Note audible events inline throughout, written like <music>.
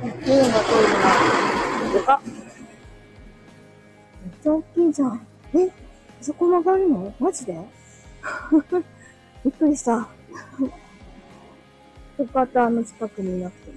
プールが通るな。でかっ。めっちゃ大きいじゃん。えそこ曲がるの？マジで？<laughs> びっくりした。よかった、あの近くにいなくて。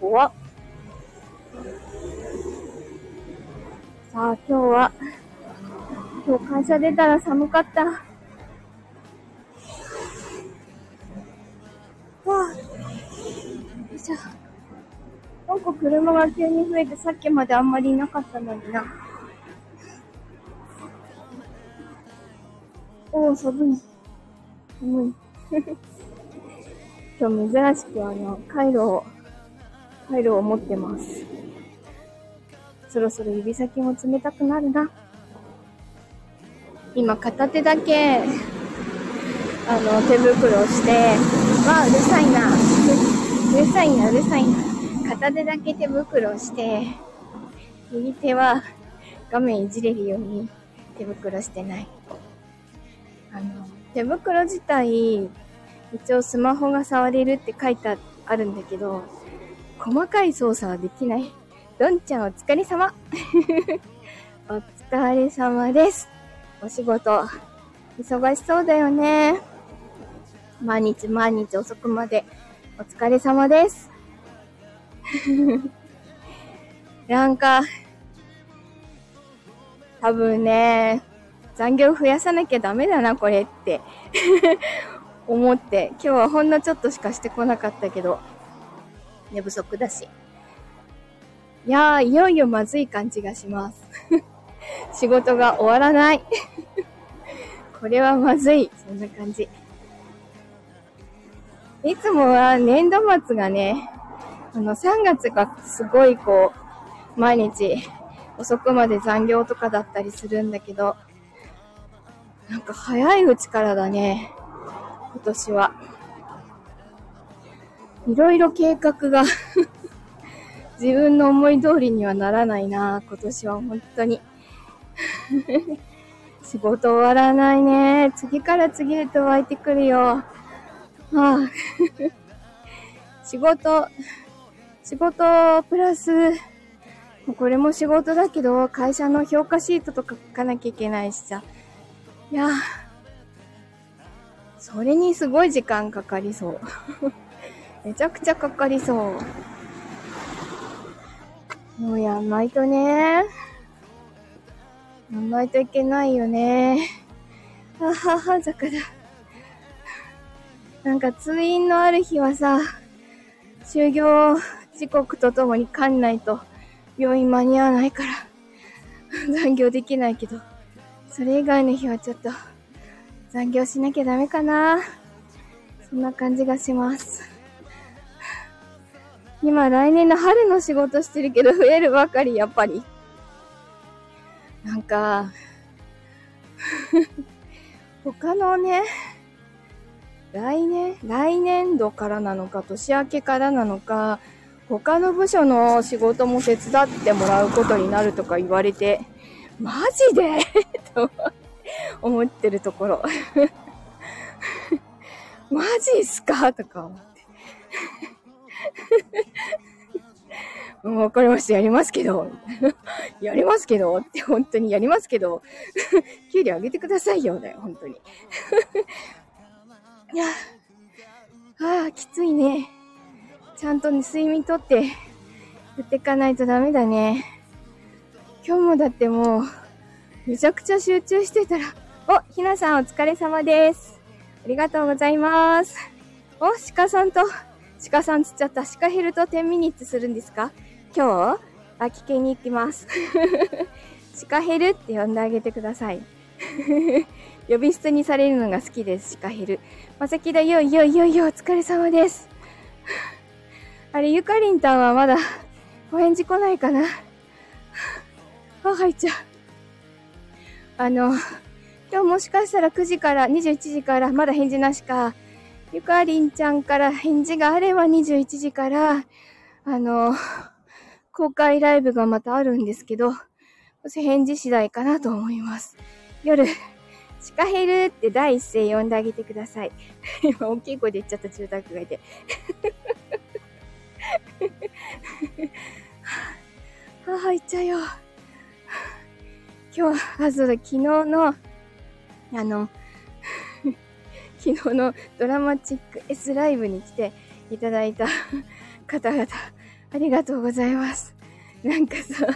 怖っ。さあ、今日は、今日会社出たら寒かった。わあ、よいしょ。なんか車が急に増えてさっきまであんまりいなかったのにな。おお、寒い。寒い。<laughs> 今日珍しくあの、カイロを、カイロを持ってます。そろそろ指先も冷たくなるな。今片手だけ、あの、手袋をして、わあ、うるさいな。うるさいな、うるさいな。片手だけ手袋して、右手は画面いじれるように手袋してない。あの、手袋自体、一応スマホが触れるって書いてあるんだけど、細かい操作はできない。どんちゃんお疲れ様 <laughs> お疲れ様です。お仕事、忙しそうだよね。毎日毎日遅くまでお疲れ様です。<laughs> なんか、多分ね、残業増やさなきゃダメだな、これって <laughs> 思って、今日はほんのちょっとしかしてこなかったけど、寝不足だし。いやー、いよいよまずい感じがします。<laughs> 仕事が終わらない。これはまずい。そんな感じ。いつもは年度末がね、あの、3月がすごいこう、毎日遅くまで残業とかだったりするんだけど、なんか早いうちからだね、今年は。いろいろ計画が <laughs> 自分の思い通りにはならないな、今年は本当に。<laughs> 仕事終わらないね。次から次へと湧いてくるよ。はあ、<laughs> 仕事、仕事プラス、これも仕事だけど、会社の評価シートとか書かなきゃいけないしさ。いや、それにすごい時間かかりそう。<laughs> めちゃくちゃかかりそう。もうやんないとね。やんないといけないよね。あはは、坂だ。なんか通院のある日はさ、就業時刻とともに帰んないと病院間に合わないから <laughs> 残業できないけど、それ以外の日はちょっと残業しなきゃダメかな。そんな感じがします。今来年の春の仕事してるけど増えるばかり、やっぱり。なんか、<laughs> 他のね、来年、来年度からなのか、年明けからなのか、他の部署の仕事も手伝ってもらうことになるとか言われて、マジで？<laughs> と思ってるところ。<laughs> マジっすか？とか思って。も <laughs> うわかりました。やりますけど。やりますけどって、本当にやりますけど。給料上げてくださいよ、だよ、本当に。いや、ああ、きついね。ちゃんとね、睡眠とって、やっていかないとダメだね。今日もだってもう、めちゃくちゃ集中してたら、お、ひなさんお疲れ様です。ありがとうございます。お、鹿さんと、鹿さんつっちゃった。鹿ヘルと10ミニッツするんですか？今日あ、聞きに行きます。<laughs> 鹿ヘルって呼んであげてください。<laughs> 呼び捨てにされるのが好きです、鹿ヘル。まさきだよいよいよいよ、お疲れ様です。あれ、ゆかりんたんはまだ、<laughs> お返事来ないかな？<laughs> あ、入っちゃう。あの、今日もしかしたら9時から、21時から、まだ返事なしか、ゆかりんちゃんから返事があれば21時から、あの、公開ライブがまたあるんですけど、返事次第かなと思います。夜、シカヘルって第一声呼んであげてください。<laughs> 今、大きい声で言っちゃった住宅街で。<laughs> 入っちゃうよ。今日は、あ、そうだ、昨日の、あの、<laughs> 昨日のドラマチック S ライブに来ていただいた <laughs> 方々、ありがとうございます。なんかさ、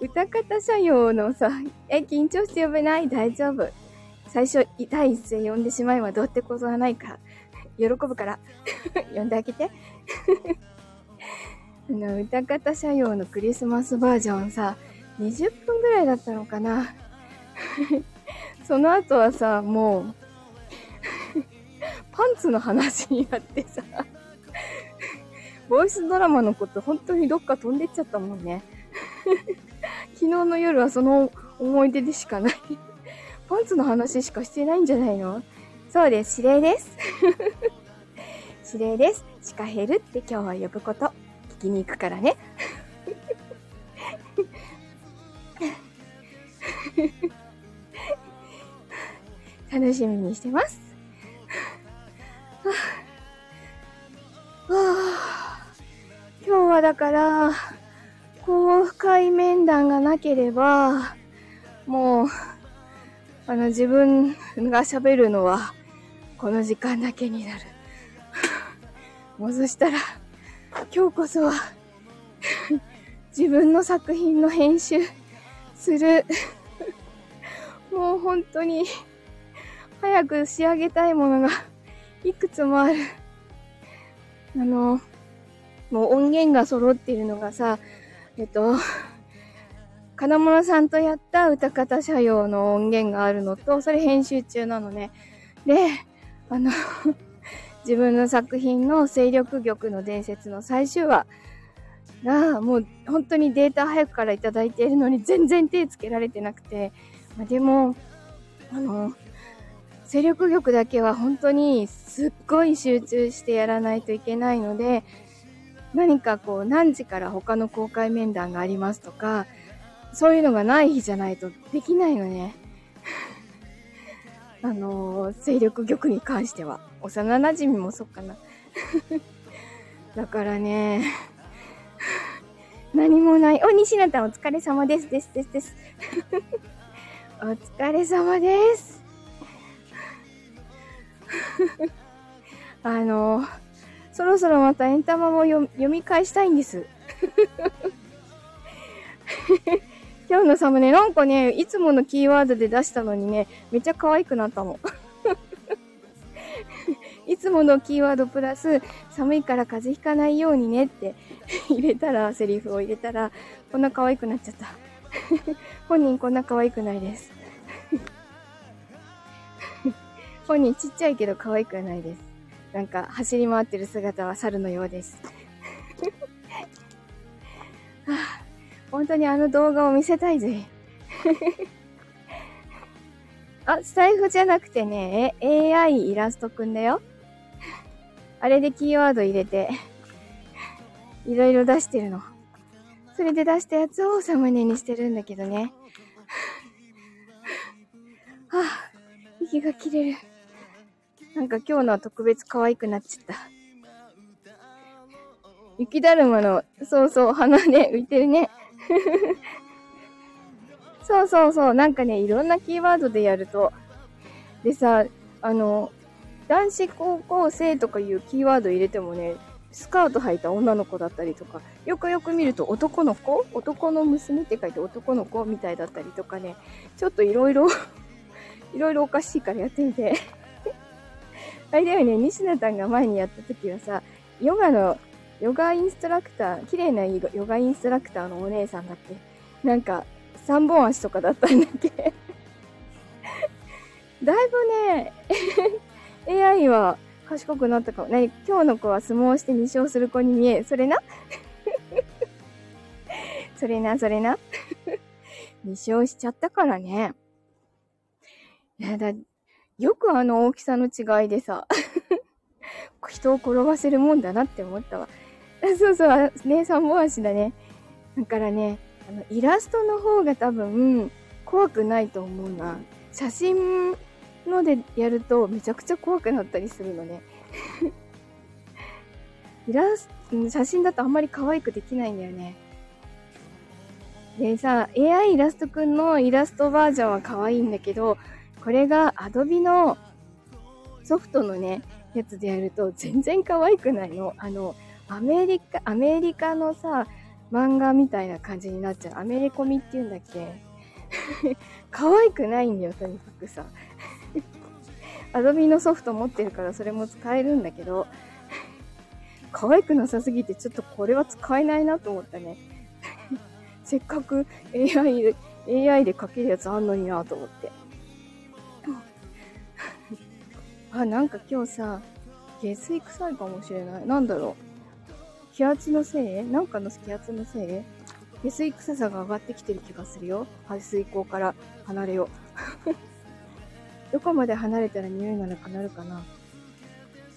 歌方社用のさ、え、緊張して呼べない？大丈夫。最初、第一声呼んでしまえばどうってことはないから。喜ぶから。呼んであげて。あの、歌方社用のクリスマスバージョンさ、20分ぐらいだったのかな。<laughs> その後はさ、もう、<laughs> パンツの話になってさ、ボイスドラマのこと本当にどっか飛んでっちゃったもんね。<laughs> 昨日の夜はその思い出でしかないパンツの話しかしてないんじゃないの？そうです。指令です。指令です。シカヘルって今日は呼ぶこと。聞きに行くからね。楽しみにしてます。今日はだから、こう深い面談がなければ、もう、あの自分が喋るのは、この時間だけになる。もうそしたら、今日こそは <laughs> 自分の作品の編集する <laughs> もう本当に、早く仕上げたいものがいくつもある。あの、もう音源が揃っているのがさ、えっと、金物さんとやった歌方社用の音源があるのと、それ編集中なのね。で、あの自分の作品の勢力玉の伝説の最終話が、もう本当にデータ早くからいいているのに全然手つけられてなくて、まあ、でも、あの、勢力玉だけは本当にすっごい集中してやらないといけないので、何かこう何時から他の公開面談がありますとか、そういうのがない日じゃないとできないのね。あのー、勢力玉に関しては。幼馴染もそっかな。<laughs> だからね、<laughs> 何もない。お、西野さんお疲れ様です。です、です、です。<laughs> お疲れ様です。あの、そろそろまたエンタマも読み返したいんです。今日のサムネ、なんかね、いつものキーワードで出したのにね、めっちゃ可愛くなったもん。<laughs> いつものキーワードプラス、寒いから風邪ひかないようにねって <laughs> 入れたら、セリフを入れたら、こんな可愛くなっちゃった。<laughs> 本人こんな可愛くないです。本人ちっちゃいけど可愛くはないです。なんか走り回ってる姿は猿のようです。はあ本当にあの動画を見せたいぜ。<laughs> あ、スタイフじゃなくてね、え AI イラストくんだよ。あれでキーワード入れて、いろいろ出してるの。それで出したやつをサムネにしてるんだけどね。は <laughs> あ、息が切れる。なんか今日のは特別可愛くなっちゃった。雪だるまの、そうそう、鼻ね、浮いてるね。そうそうそう、なんかね、いろんなキーワードでやると。でさ、あの、男子高校生とかいうキーワード入れてもね、スカート履いた女の子だったりとか、よくよく見ると男の子？男の娘って書いて男の子みたいだったりとかね、ちょっといろいろ <laughs> いろいろおかしいからやってみて。<laughs> あれだよね、西野さんが前にやった時はさ、ヨガのヨガインストラクター、綺麗なヨガインストラクターのお姉さんだって、なんか、三本足とかだったんだっけ <laughs> だいぶね、<laughs> AI は賢くなったかも。何？今日の子は相撲して2勝する子に見え、それな？<laughs> それな、それな？2勝しちゃったからね。いやだ、よくあの大きさの違いでさ人を転ばせるもんだなって思ったわ。<laughs> そうそう、ね、三本足だね。だからね、あの、イラストの方が多分、怖くないと思うな。写真のでやるとめちゃくちゃ怖くなったりするのね。<laughs> イラスト、写真だとあんまり可愛くできないんだよね。でさ、AI イラストくんのイラストバージョンは可愛いんだけど、これが Adobe のソフトのね、やつでやると全然可愛くないの。あの、アメリカ、アメリカのさ、漫画みたいな感じになっちゃう。アメリコミって言うんだっけ？<laughs> 可愛くないんだよ、とにかくさ。アドビのソフト持ってるからそれも使えるんだけど、可愛くなさすぎてちょっとこれは使えないなと思ったね。<laughs> せっかく AI で、AI で書けるやつあんのになと思って。<laughs> あ、なんか今日さ、下水臭いかもしれない。なんだろう。気圧のせい？なんかの気圧のせい？下水臭さが上がってきてる気がするよ。排水口から離れよう。<laughs> どこまで離れたら匂いがなくなるかな？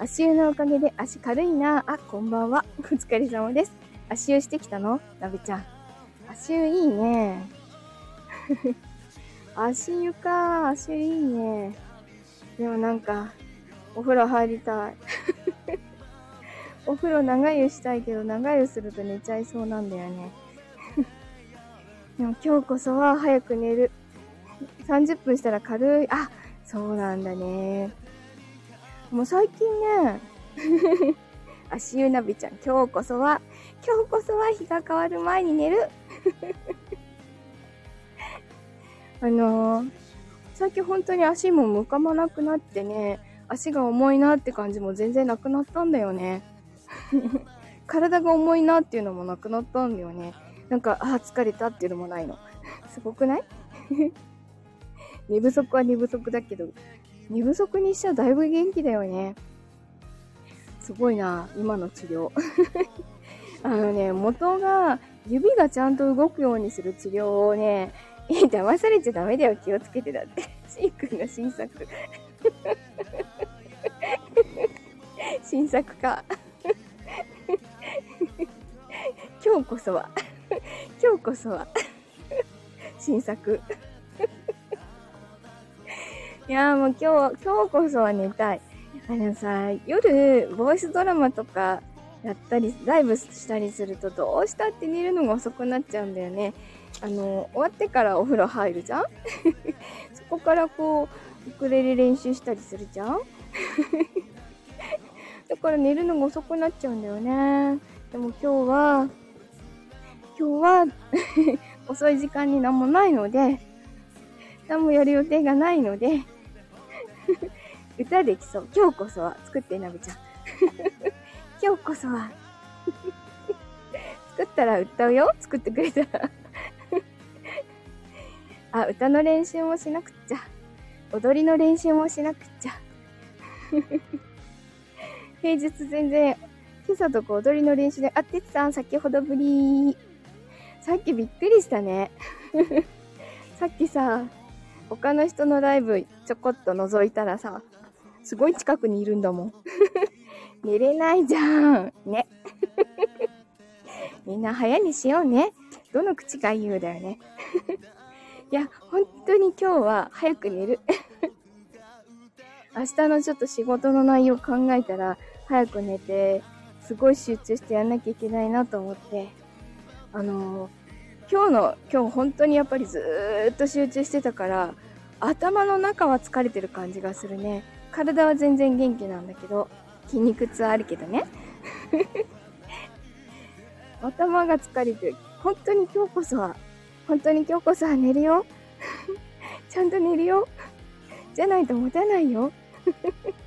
足湯のおかげで足軽いな。あ、こんばんは。お疲れ様です。足湯してきたの？なべちゃん。足湯いいね。<laughs> 足湯か。足湯いいね。でもなんか、お風呂入りたい。お風呂長湯したいけど、長湯すると寝ちゃいそうなんだよね。<laughs> でも今日こそは早く寝る。30分したら軽い。あ、そうなんだね。もう最近ね、<laughs> 足湯なびちゃん、今日こそは、今日こそは日が変わる前に寝る。<laughs> あのー、最近本当に足も向かまなくなってね、足が重いなって感じも全然なくなったんだよね。体が重いなっていうのもなくなったんだよね。なんか、ああ、疲れたっていうのもないの。<laughs> すごくない？<laughs> 寝不足は寝不足だけど、寝不足にしちゃだいぶ元気だよね。すごいな、今の治療。<laughs> あのね、元が指がちゃんと動くようにする治療をね、騙されちゃダメだよ、気をつけてだって。シー君の新作。新作か。今日こそは。<laughs> 今日こそは。<laughs> 新作。<laughs> いやもう今日、今日こそは寝たい。あのさ、夜、ボイスドラマとかやったり、ライブしたりすると、どうしたって寝るのが遅くなっちゃうんだよね。あの、終わってからお風呂入るじゃん？そこからこう、ウクレレ練習したりするじゃん？だから寝るのが遅くなっちゃうんだよね。でも今日は、今日は <laughs> 遅い時間に何もないので、何もやる予定がないので歌できそう。今日こそは。作って、なべちゃん。<laughs> 今日こそは。作ったら歌うよ作ってくれたら <laughs> あ、歌の練習もしなくっちゃ。踊りの練習もしなくっちゃ。平日全然、今朝とか踊りの練習で、あ、てつさん、先ほどぶり。さっきびっくりしたね。<laughs> さっきさ、他の人のライブちょこっと覗いたらさ、すごい近くにいるんだもん。<laughs> 寝れないじゃん。ね。<laughs> みんな早にしようね。どの口が言うだよね。いや、本当に今日は早く寝る。明日のちょっと仕事の内容考えたら、早く寝て、すごい集中してやんなきゃいけないなと思って、あの、今日の、今日本当にやっぱりずっと集中してたから、頭の中は疲れてる感じがするね。体は全然元気なんだけど、筋肉痛あるけどね。<laughs> 頭が疲れてる。本当に今日こそは、本当に今日こそは寝るよ。<laughs> ちゃんと寝るよ。じゃないと持たないよ。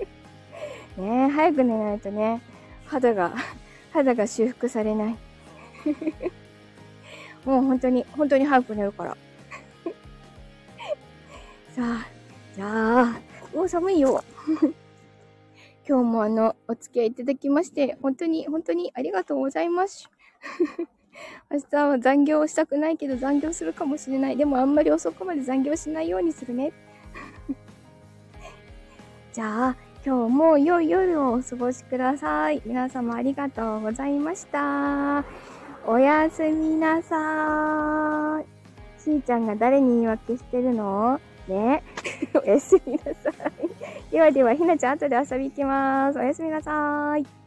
<laughs> ねえ、早く寝ないとね、肌が、肌が修復されない。もう本当に、本当に早く寝るから。<laughs> さあ、じゃあ、もう寒いよ。<laughs> 今日もあの、お付き合いいただきまして、本当に、本当にありがとうございます。<laughs> 明日は残業したくないけど残業するかもしれない。でもあんまり遅くまで残業しないようにするね。じゃあ、今日も良い夜をお過ごしください。皆様ありがとうございました。おやすみなさーい。しーちゃんが誰に言い訳してるの？ね。<laughs> おやすみなさい。ではでは、ひなちゃん後で遊び行きます。おやすみなさーい。